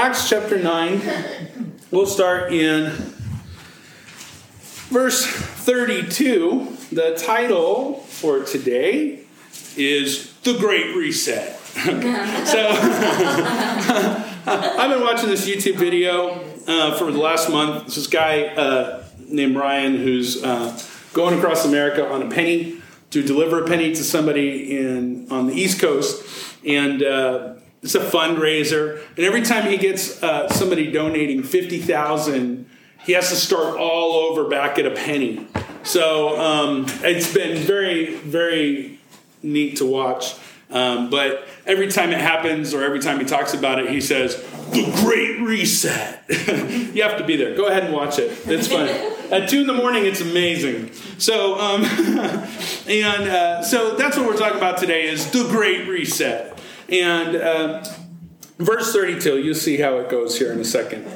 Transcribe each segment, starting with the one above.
Acts chapter 9, we'll start in verse 32. The title for today is The Great Reset. so, I've been watching this YouTube video uh, for the last month. It's this guy uh, named Ryan who's uh, going across America on a penny to deliver a penny to somebody in on the East Coast. And uh, it's a fundraiser, and every time he gets uh, somebody donating fifty thousand, he has to start all over back at a penny. So um, it's been very, very neat to watch. Um, but every time it happens, or every time he talks about it, he says, "The Great Reset." you have to be there. Go ahead and watch it. It's fun. At two in the morning, it's amazing. So, um, and uh, so that's what we're talking about today: is the Great Reset. And uh, verse 32, you'll see how it goes here in a second.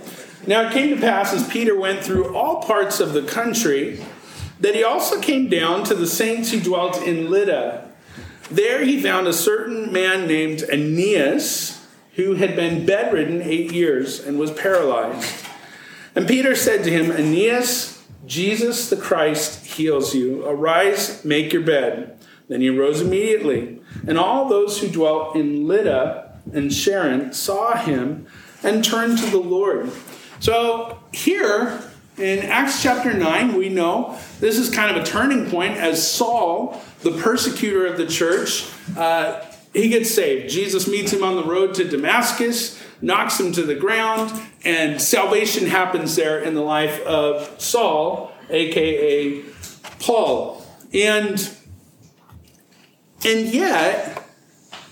Now it came to pass as Peter went through all parts of the country that he also came down to the saints who dwelt in Lydda. There he found a certain man named Aeneas who had been bedridden eight years and was paralyzed. And Peter said to him, Aeneas, Jesus the Christ heals you. Arise, make your bed. Then he rose immediately. And all those who dwelt in Lydda and Sharon saw him and turned to the Lord. So here in Acts chapter 9, we know this is kind of a turning point as Saul, the persecutor of the church, uh, he gets saved. Jesus meets him on the road to Damascus, knocks him to the ground, and salvation happens there in the life of Saul, aka Paul. And and yet,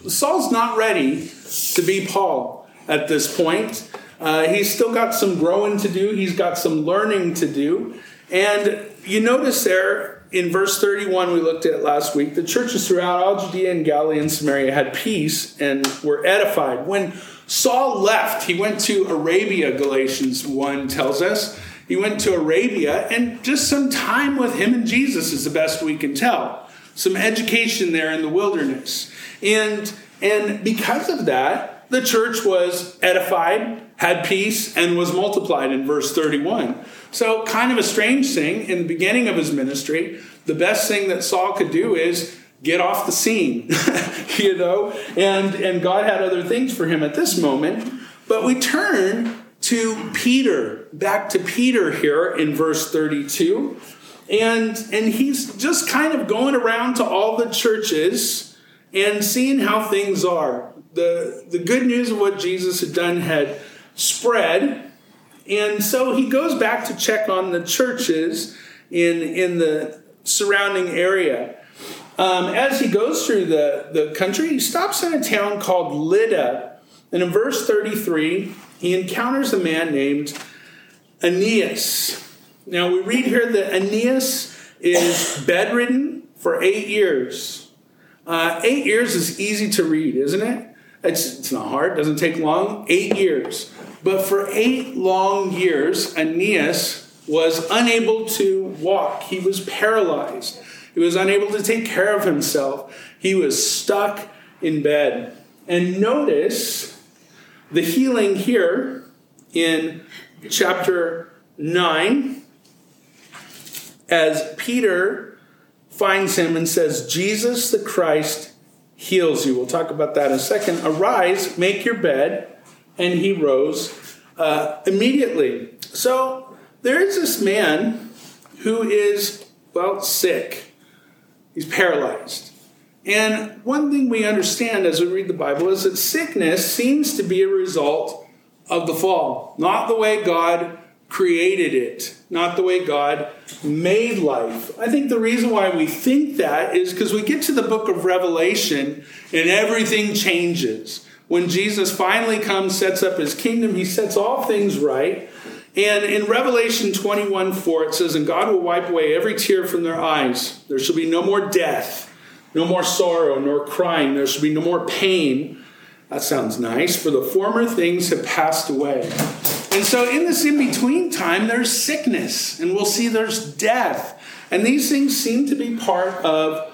Saul's not ready to be Paul at this point. Uh, he's still got some growing to do, he's got some learning to do. And you notice there in verse 31 we looked at last week, the churches throughout all Judea and Galilee and Samaria had peace and were edified. When Saul left, he went to Arabia, Galatians 1 tells us. He went to Arabia, and just some time with him and Jesus is the best we can tell some education there in the wilderness. And, and because of that, the church was edified, had peace, and was multiplied in verse 31. So, kind of a strange thing in the beginning of his ministry, the best thing that Saul could do is get off the scene, you know, and, and God had other things for him at this moment. But we turn to Peter, back to Peter here in verse 32 and and he's just kind of going around to all the churches and seeing how things are. The the good news of what jesus had done had spread. And so he goes back to check on the churches in in the surrounding area. Um, as he goes through the, the country he stops in a town called lydda. And in verse 33 he encounters a man named aeneas now we read here that Aeneas is bedridden for eight years. Uh, eight years is easy to read, isn't it? It's, it's not hard, doesn't take long. Eight years. But for eight long years, Aeneas was unable to walk. He was paralyzed. He was unable to take care of himself. He was stuck in bed. And notice the healing here in chapter 9 as Peter finds him and says, Jesus the Christ heals you. We'll talk about that in a second. Arise, make your bed. And he rose uh, immediately. So there is this man who is, well, sick. He's paralyzed. And one thing we understand as we read the Bible is that sickness seems to be a result of the fall, not the way God created it, not the way God made life. I think the reason why we think that is because we get to the book of Revelation and everything changes. When Jesus finally comes, sets up his kingdom, he sets all things right. And in Revelation 21 4, it says, And God will wipe away every tear from their eyes. There shall be no more death, no more sorrow, nor crying. There shall be no more pain. That sounds nice, for the former things have passed away. And so, in this in between time, there's sickness, and we'll see there's death. And these things seem to be part of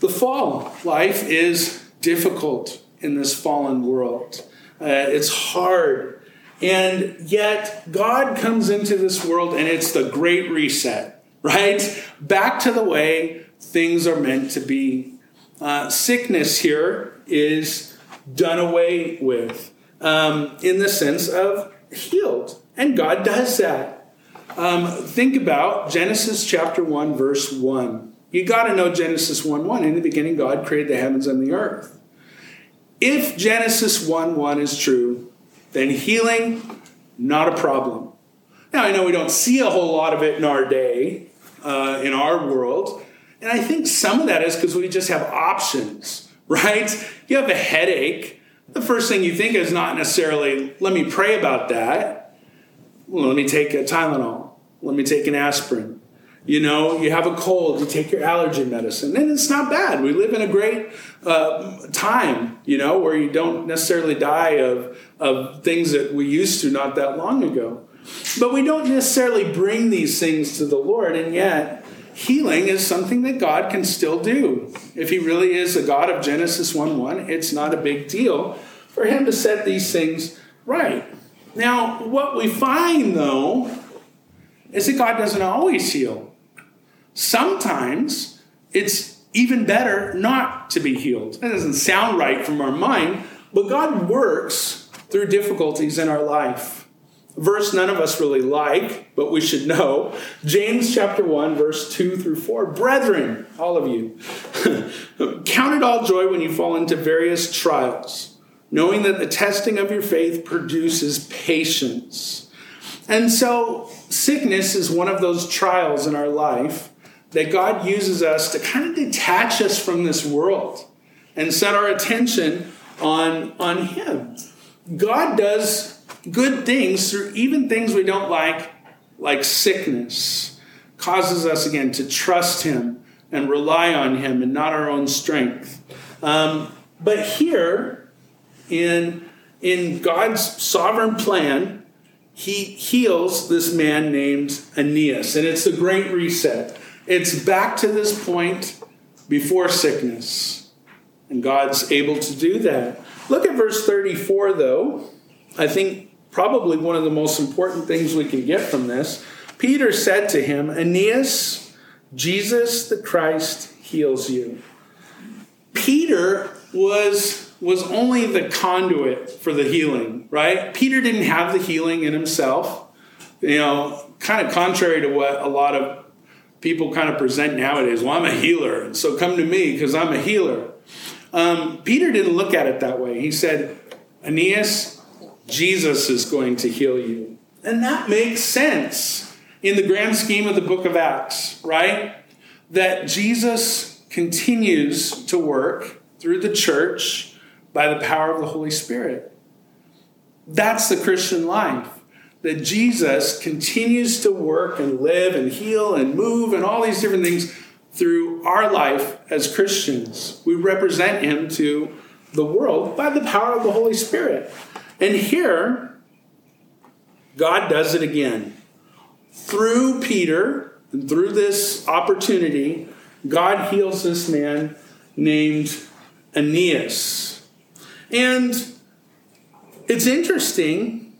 the fall. Life is difficult in this fallen world. Uh, it's hard. And yet, God comes into this world and it's the great reset, right? Back to the way things are meant to be. Uh, sickness here is done away with um, in the sense of healed. And God does that. Um, think about Genesis chapter 1, verse 1. You got to know Genesis 1 1. In the beginning, God created the heavens and the earth. If Genesis 1 1 is true, then healing, not a problem. Now, I know we don't see a whole lot of it in our day, uh, in our world. And I think some of that is because we just have options, right? You have a headache. The first thing you think is not necessarily, let me pray about that. Well, let me take a Tylenol. Let me take an aspirin. You know, you have a cold, you take your allergy medicine, and it's not bad. We live in a great uh, time, you know, where you don't necessarily die of, of things that we used to not that long ago. But we don't necessarily bring these things to the Lord, and yet healing is something that God can still do. If He really is a God of Genesis 1 1, it's not a big deal for Him to set these things right. Now, what we find, though, is that God doesn't always heal. Sometimes it's even better not to be healed. That doesn't sound right from our mind, but God works through difficulties in our life. Verse none of us really like, but we should know. James chapter 1, verse 2 through 4. Brethren, all of you, count it all joy when you fall into various trials, knowing that the testing of your faith produces patience. And so, sickness is one of those trials in our life that God uses us to kind of detach us from this world and set our attention on, on Him. God does good things through even things we don't like, like sickness, causes us again to trust Him and rely on Him and not our own strength. Um, but here, in, in God's sovereign plan, He heals this man named Aeneas, and it's the great reset. It's back to this point before sickness. And God's able to do that. Look at verse 34, though. I think probably one of the most important things we can get from this. Peter said to him, Aeneas, Jesus the Christ heals you. Peter was, was only the conduit for the healing, right? Peter didn't have the healing in himself. You know, kind of contrary to what a lot of people kind of present nowadays. Well, I'm a healer, so come to me because I'm a healer. Um, Peter didn't look at it that way. He said, Aeneas, Jesus is going to heal you. And that makes sense in the grand scheme of the book of Acts, right? That Jesus continues to work through the church by the power of the Holy Spirit. That's the Christian life that Jesus continues to work and live and heal and move and all these different things through our life as Christians. We represent him to the world by the power of the Holy Spirit. And here, God does it again. Through Peter and through this opportunity, God heals this man named Aeneas. And it's interesting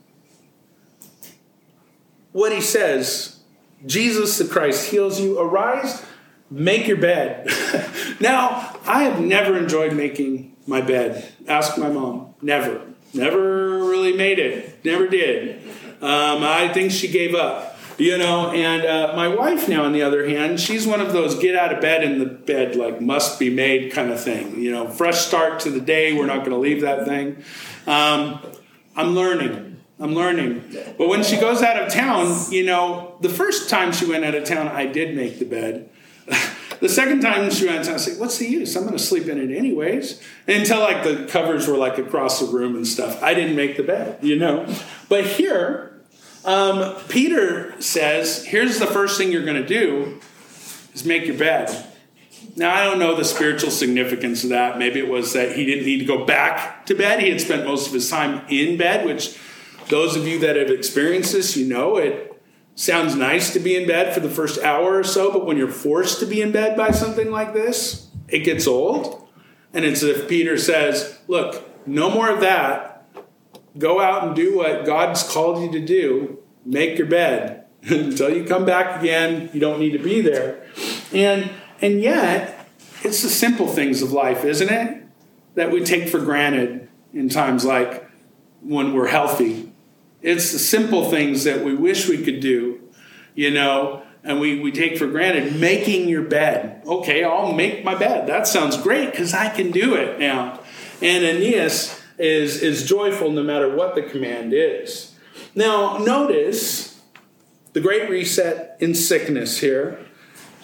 what he says Jesus the Christ heals you. Arise, make your bed. now, I have never enjoyed making my bed. Ask my mom. Never. Never really made it. Never did. Um, I think she gave up. You know, and uh, my wife now, on the other hand, she's one of those get out of bed in the bed, like must be made kind of thing. You know, fresh start to the day. We're not going to leave that thing. Um, I'm learning. I'm learning. But when she goes out of town, you know, the first time she went out of town, I did make the bed. the second time she went I said, What's the use? I'm going to sleep in it anyways. Until like the covers were like across the room and stuff, I didn't make the bed, you know. But here, um, Peter says, Here's the first thing you're going to do is make your bed. Now, I don't know the spiritual significance of that. Maybe it was that he didn't need to go back to bed. He had spent most of his time in bed, which those of you that have experienced this, you know it sounds nice to be in bed for the first hour or so, but when you're forced to be in bed by something like this, it gets old. And it's as if Peter says, Look, no more of that. go out and do what God's called you to do. Make your bed. Until you come back again, you don't need to be there. And and yet, it's the simple things of life, isn't it? That we take for granted in times like when we're healthy. It's the simple things that we wish we could do, you know, and we, we take for granted making your bed. Okay, I'll make my bed. That sounds great because I can do it now. And Aeneas is, is joyful no matter what the command is. Now, notice the great reset in sickness here.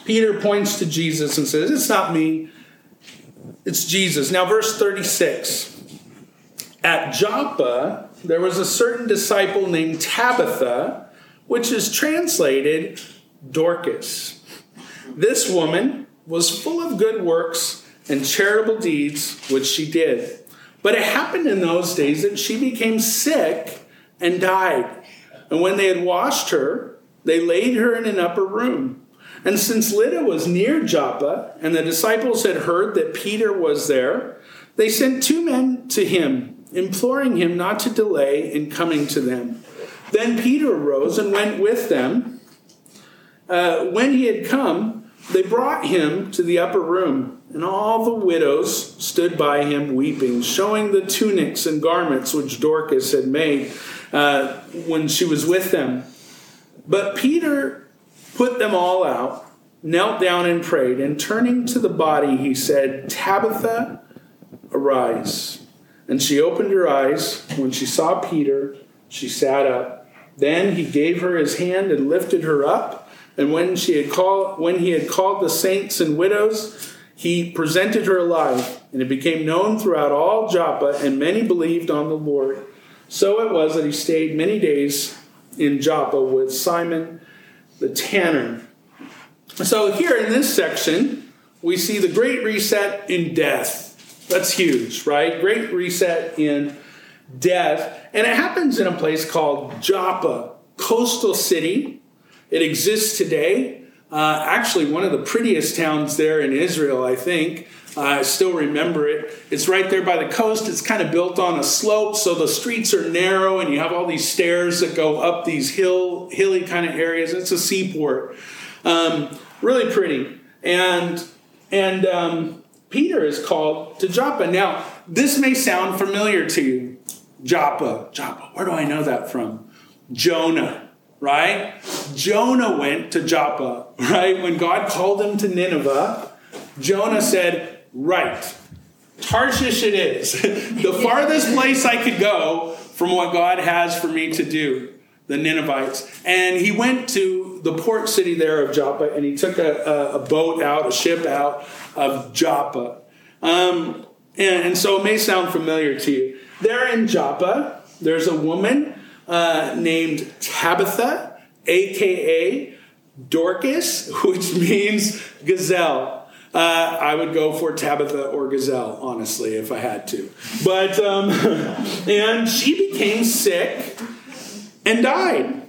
Peter points to Jesus and says, It's not me, it's Jesus. Now, verse 36. At Joppa, there was a certain disciple named Tabitha, which is translated Dorcas. This woman was full of good works and charitable deeds, which she did. But it happened in those days that she became sick and died. And when they had washed her, they laid her in an upper room. And since Lydda was near Joppa, and the disciples had heard that Peter was there, they sent two men to him, imploring him not to delay in coming to them. Then Peter arose and went with them. Uh, when he had come, they brought him to the upper room, and all the widows stood by him weeping, showing the tunics and garments which Dorcas had made uh, when she was with them. But Peter put them all out, knelt down and prayed, and turning to the body, he said, Tabitha, arise. And she opened her eyes. When she saw Peter, she sat up. Then he gave her his hand and lifted her up. And when she had called, when he had called the saints and widows, he presented her alive, and it became known throughout all Joppa, and many believed on the Lord. So it was that he stayed many days in Joppa with Simon the tanner. So here in this section, we see the great reset in death. That's huge, right? Great reset in death. And it happens in a place called Joppa, coastal city it exists today. Uh, actually, one of the prettiest towns there in Israel, I think. Uh, I still remember it. It's right there by the coast. It's kind of built on a slope, so the streets are narrow, and you have all these stairs that go up these hill, hilly kind of areas. It's a seaport, um, really pretty. And and um, Peter is called to Joppa. Now, this may sound familiar to you. Joppa, Joppa. Where do I know that from? Jonah right? Jonah went to Joppa, right? When God called him to Nineveh, Jonah said, Right, Tarshish it is. the farthest place I could go from what God has for me to do, the Ninevites. And he went to the port city there of Joppa and he took a, a, a boat out, a ship out of Joppa. Um, and, and so it may sound familiar to you. There in Joppa, there's a woman uh, named Tabitha, aka Dorcas, which means gazelle. Uh, I would go for Tabitha or Gazelle, honestly, if I had to. But, um, and she became sick and died.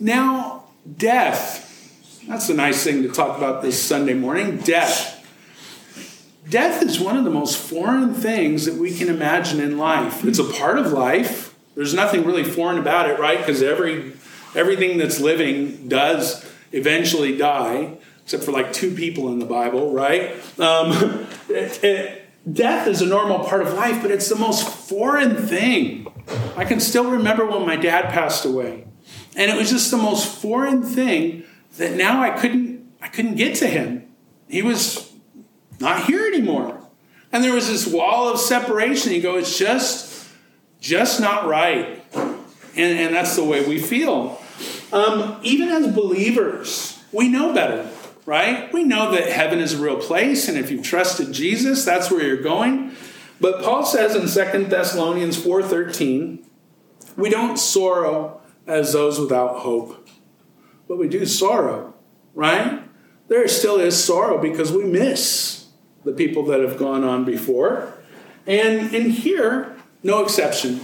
Now, death. That's a nice thing to talk about this Sunday morning. Death. Death is one of the most foreign things that we can imagine in life. It's a part of life. There's nothing really foreign about it, right? Because every everything that's living does eventually die, except for like two people in the Bible, right? Um, it, it, death is a normal part of life, but it's the most foreign thing. I can still remember when my dad passed away, and it was just the most foreign thing that now I couldn't I couldn't get to him. He was not here anymore, and there was this wall of separation. You go, it's just just not right. And, and that's the way we feel. Um, even as believers, we know better, right? We know that heaven is a real place, and if you've trusted Jesus, that's where you're going. But Paul says in 2 Thessalonians 4:13, we don't sorrow as those without hope, but we do sorrow, right? There still is sorrow because we miss the people that have gone on before. And in here, no exception.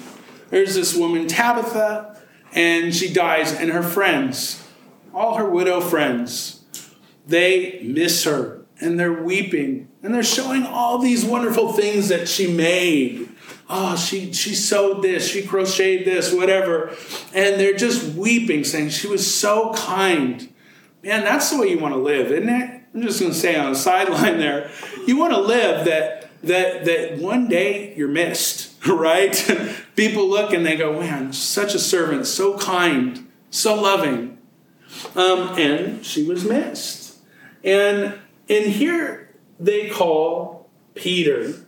There's this woman, Tabitha, and she dies, and her friends, all her widow friends, they miss her and they're weeping and they're showing all these wonderful things that she made. Oh, she, she sewed this, she crocheted this, whatever. And they're just weeping, saying she was so kind. Man, that's the way you want to live, isn't it? I'm just going to say on the sideline there, you want to live that that that one day you're missed, right? People look and they go, man, such a servant, so kind, so loving. Um, and she was missed. And and here they call Peter.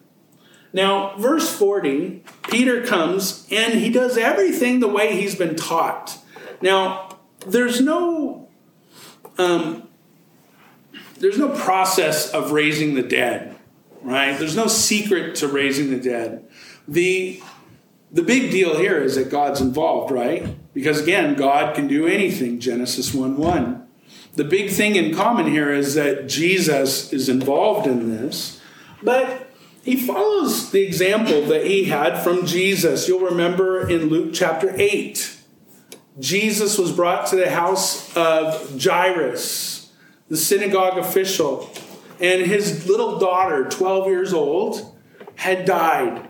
Now, verse 40, Peter comes and he does everything the way he's been taught. Now, there's no um, there's no process of raising the dead, right? There's no secret to raising the dead. The the big deal here is that God's involved, right? Because again, God can do anything, Genesis 1 1. The big thing in common here is that Jesus is involved in this, but he follows the example that he had from Jesus. You'll remember in Luke chapter 8, Jesus was brought to the house of Jairus, the synagogue official, and his little daughter, 12 years old, had died.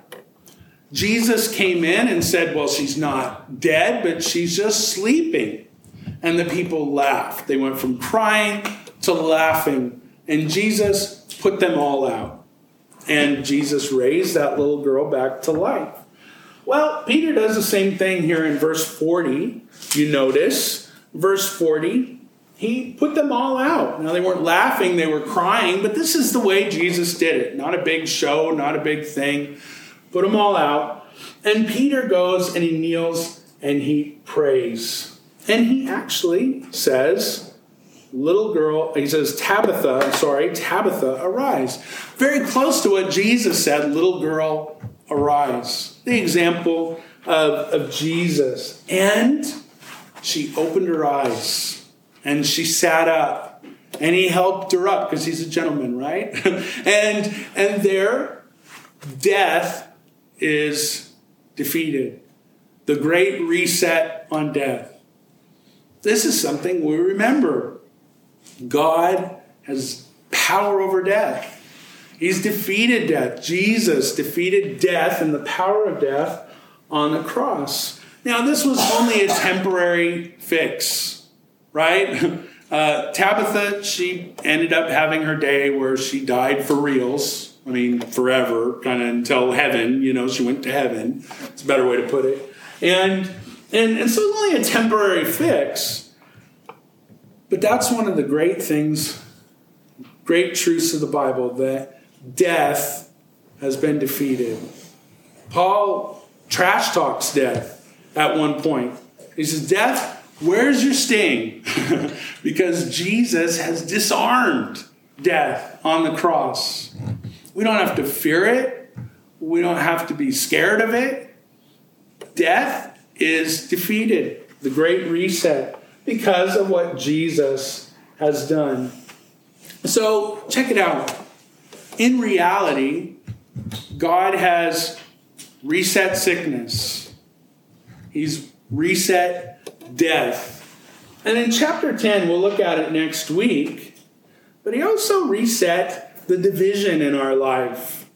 Jesus came in and said, Well, she's not dead, but she's just sleeping. And the people laughed. They went from crying to laughing. And Jesus put them all out. And Jesus raised that little girl back to life. Well, Peter does the same thing here in verse 40. You notice, verse 40, he put them all out. Now, they weren't laughing, they were crying, but this is the way Jesus did it. Not a big show, not a big thing. Put them all out. And Peter goes and he kneels and he prays. And he actually says, little girl, he says, Tabitha, I'm sorry, Tabitha, arise. Very close to what Jesus said, little girl, arise. The example of, of Jesus. And she opened her eyes and she sat up and he helped her up because he's a gentleman, right? and and there, death is defeated. The great reset on death. This is something we remember. God has power over death. He's defeated death. Jesus defeated death and the power of death on the cross. Now, this was only a temporary fix, right? Uh, Tabitha, she ended up having her day where she died for reals. I mean, forever, kind of until heaven. You know, she went to heaven. It's a better way to put it. And and and so it's only a temporary fix. But that's one of the great things, great truths of the Bible that death has been defeated. Paul trash talks death at one point. He says, Death, where's your sting? because Jesus has disarmed death on the cross. We don't have to fear it, we don't have to be scared of it. Death is defeated, the great reset, because of what Jesus has done. So, check it out. In reality, God has reset sickness. He's reset death. And in chapter 10, we'll look at it next week, but he also reset the division in our life.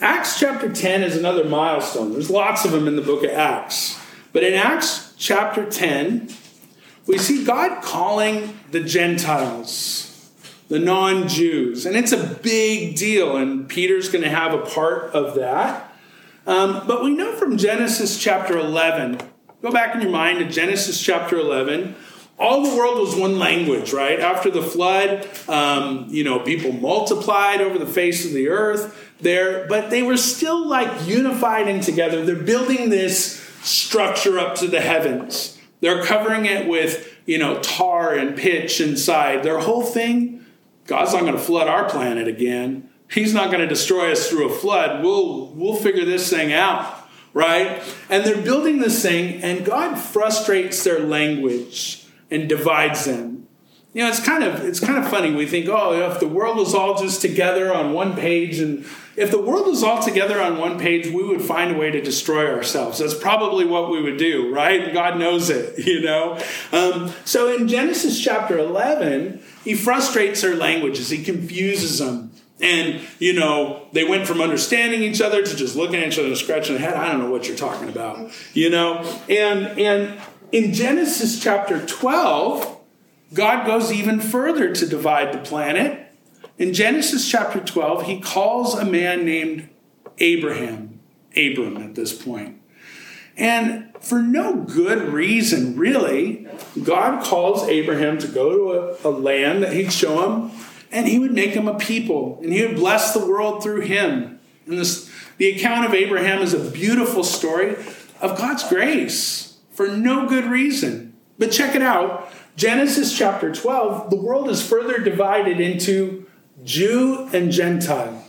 Acts chapter 10 is another milestone. There's lots of them in the book of Acts. But in Acts chapter 10, we see God calling the Gentiles, the non Jews. And it's a big deal, and Peter's going to have a part of that. Um, but we know from Genesis chapter 11, go back in your mind to Genesis chapter 11 all the world was one language, right? After the flood, um, you know, people multiplied over the face of the earth there, but they were still like unified and together. They're building this structure up to the heavens. They're covering it with, you know, tar and pitch inside. Their whole thing, God's not going to flood our planet again. He's not going to destroy us through a flood. We'll we'll figure this thing out, right? And they're building this thing and God frustrates their language and divides them. You know, it's kind of it's kind of funny. We think, oh, if the world was all just together on one page, and if the world was all together on one page, we would find a way to destroy ourselves. That's probably what we would do, right? God knows it, you know. Um, so in Genesis chapter eleven, he frustrates their languages. He confuses them. And, you know, they went from understanding each other to just looking at each other and scratching their head. I don't know what you're talking about, you know? And, and in Genesis chapter 12, God goes even further to divide the planet. In Genesis chapter 12, he calls a man named Abraham, Abram at this point. And for no good reason, really, God calls Abraham to go to a, a land that he'd show him and he would make him a people, and he would bless the world through him. And this, the account of Abraham is a beautiful story of God's grace for no good reason. But check it out Genesis chapter 12, the world is further divided into Jew and Gentile,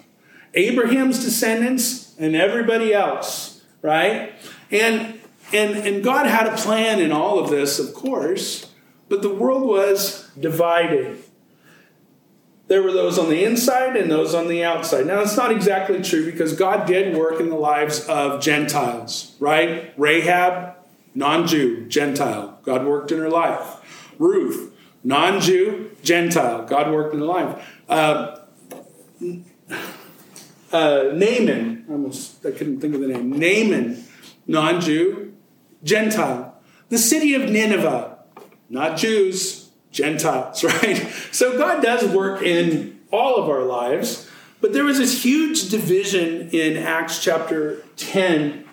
Abraham's descendants and everybody else, right? And, and, and God had a plan in all of this, of course, but the world was divided there were those on the inside and those on the outside. Now, it's not exactly true because God did work in the lives of Gentiles, right? Rahab, non Jew, Gentile. God worked in her life. Ruth, non Jew, Gentile. God worked in the life. Uh, uh, Naaman, almost, I couldn't think of the name. Naaman, non Jew, Gentile. The city of Nineveh, not Jews, Gentiles, right? So God does work in all of our lives, but there was this huge division in Acts chapter 10,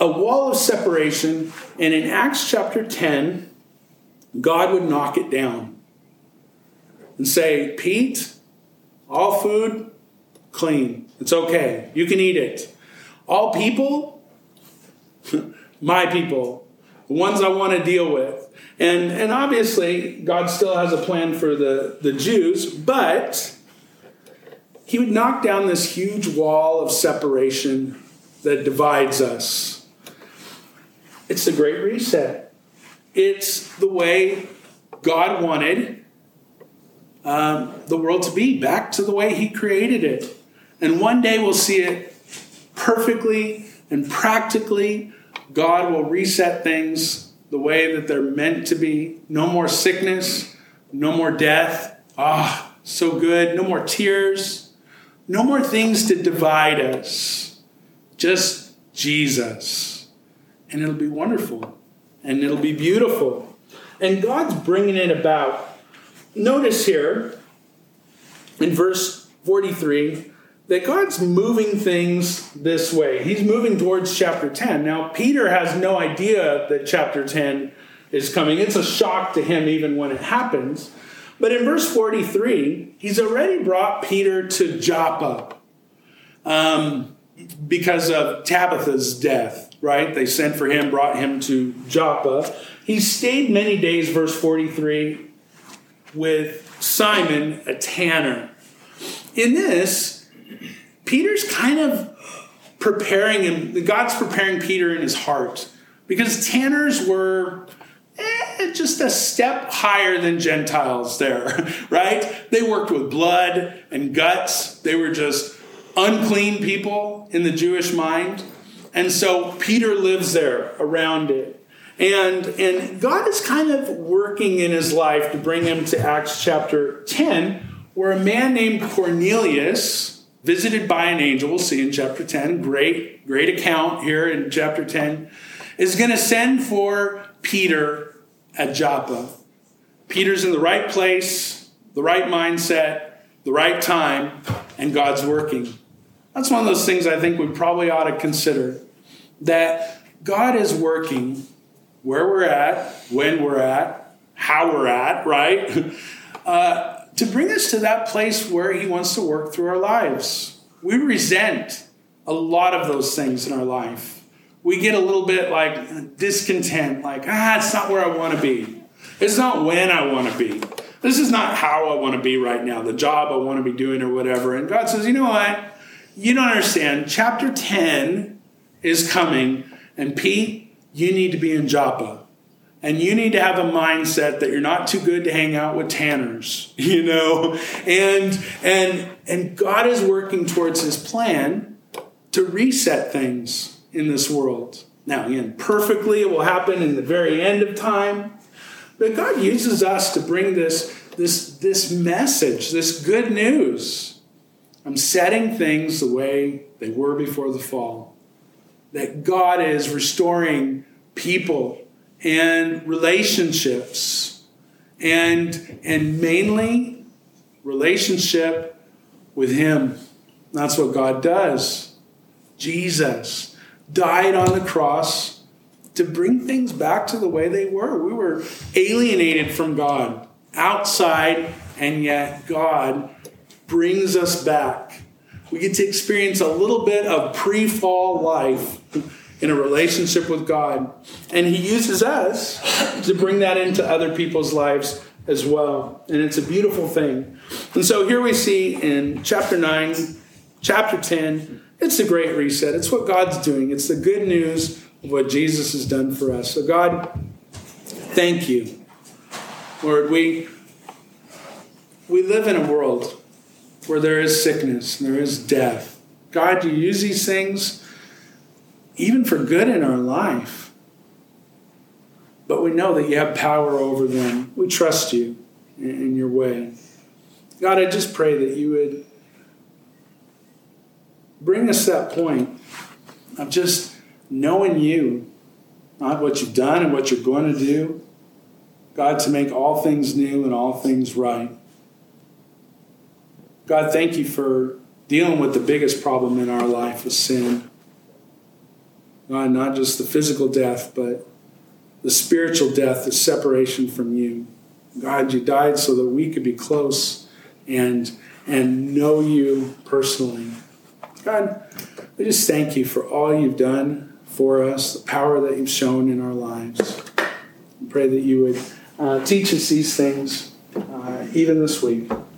a wall of separation, and in Acts chapter 10, God would knock it down and say, Pete, all food, clean. It's okay. You can eat it. All people, my people, the ones I want to deal with. And, and obviously, God still has a plan for the, the Jews, but he would knock down this huge wall of separation that divides us. It's the Great Reset. It's the way God wanted um, the world to be, back to the way He created it. And one day we'll see it perfectly and practically. God will reset things the way that they're meant to be. No more sickness, no more death. Ah, so good. No more tears, no more things to divide us. Just Jesus. And it'll be wonderful and it'll be beautiful. And God's bringing it about. Notice here in verse 43 that God's moving things this way. He's moving towards chapter 10. Now, Peter has no idea that chapter 10 is coming. It's a shock to him even when it happens. But in verse 43, he's already brought Peter to Joppa um, because of Tabitha's death, right? They sent for him, brought him to Joppa. He stayed many days, verse 43, with Simon, a tanner. In this, Peter's kind of preparing him, God's preparing Peter in his heart because tanners were eh, just a step higher than Gentiles there, right? They worked with blood and guts, they were just unclean people in the Jewish mind. And so Peter lives there around it. And, and God is kind of working in his life to bring him to Acts chapter 10, where a man named Cornelius, visited by an angel, we'll see in chapter 10, great, great account here in chapter 10, is going to send for Peter at Joppa. Peter's in the right place, the right mindset, the right time, and God's working. That's one of those things I think we probably ought to consider that God is working where we're at, when we're at, how we're at, right? Uh, to bring us to that place where He wants to work through our lives. We resent a lot of those things in our life. We get a little bit like discontent, like, ah, it's not where I want to be. It's not when I want to be. This is not how I want to be right now, the job I want to be doing or whatever. And God says, you know what? You don't understand. Chapter 10 is coming, and Pete, you need to be in Joppa. And you need to have a mindset that you're not too good to hang out with tanners you know? And and and god is working towards his plan to reset things in this world. Now again perfectly it will happen in the very end of time but god uses us to bring this this this message this good news I'm setting things the way they were before the fall. That God is restoring people and relationships and and mainly relationship with him. That's what God does. Jesus died on the cross to bring things back to the way they were. We were alienated from God outside, and yet God brings us back. We get to experience a little bit of pre fall life in a relationship with God. And He uses us to bring that into other people's lives as well. And it's a beautiful thing. And so here we see in chapter 9, chapter 10, it's a great reset. It's what God's doing, it's the good news of what Jesus has done for us. So, God, thank you. Lord, we, we live in a world where there is sickness there is death. God, you use these things even for good in our life. But we know that you have power over them. We trust you in your way. God, I just pray that you would bring us that point of just knowing you, not what you've done and what you're going to do. God, to make all things new and all things right. God, thank you for dealing with the biggest problem in our life of sin. God, not just the physical death, but the spiritual death, the separation from you. God, you died so that we could be close and, and know you personally. God, we just thank you for all you've done for us, the power that you've shown in our lives. We pray that you would uh, teach us these things uh, even this week.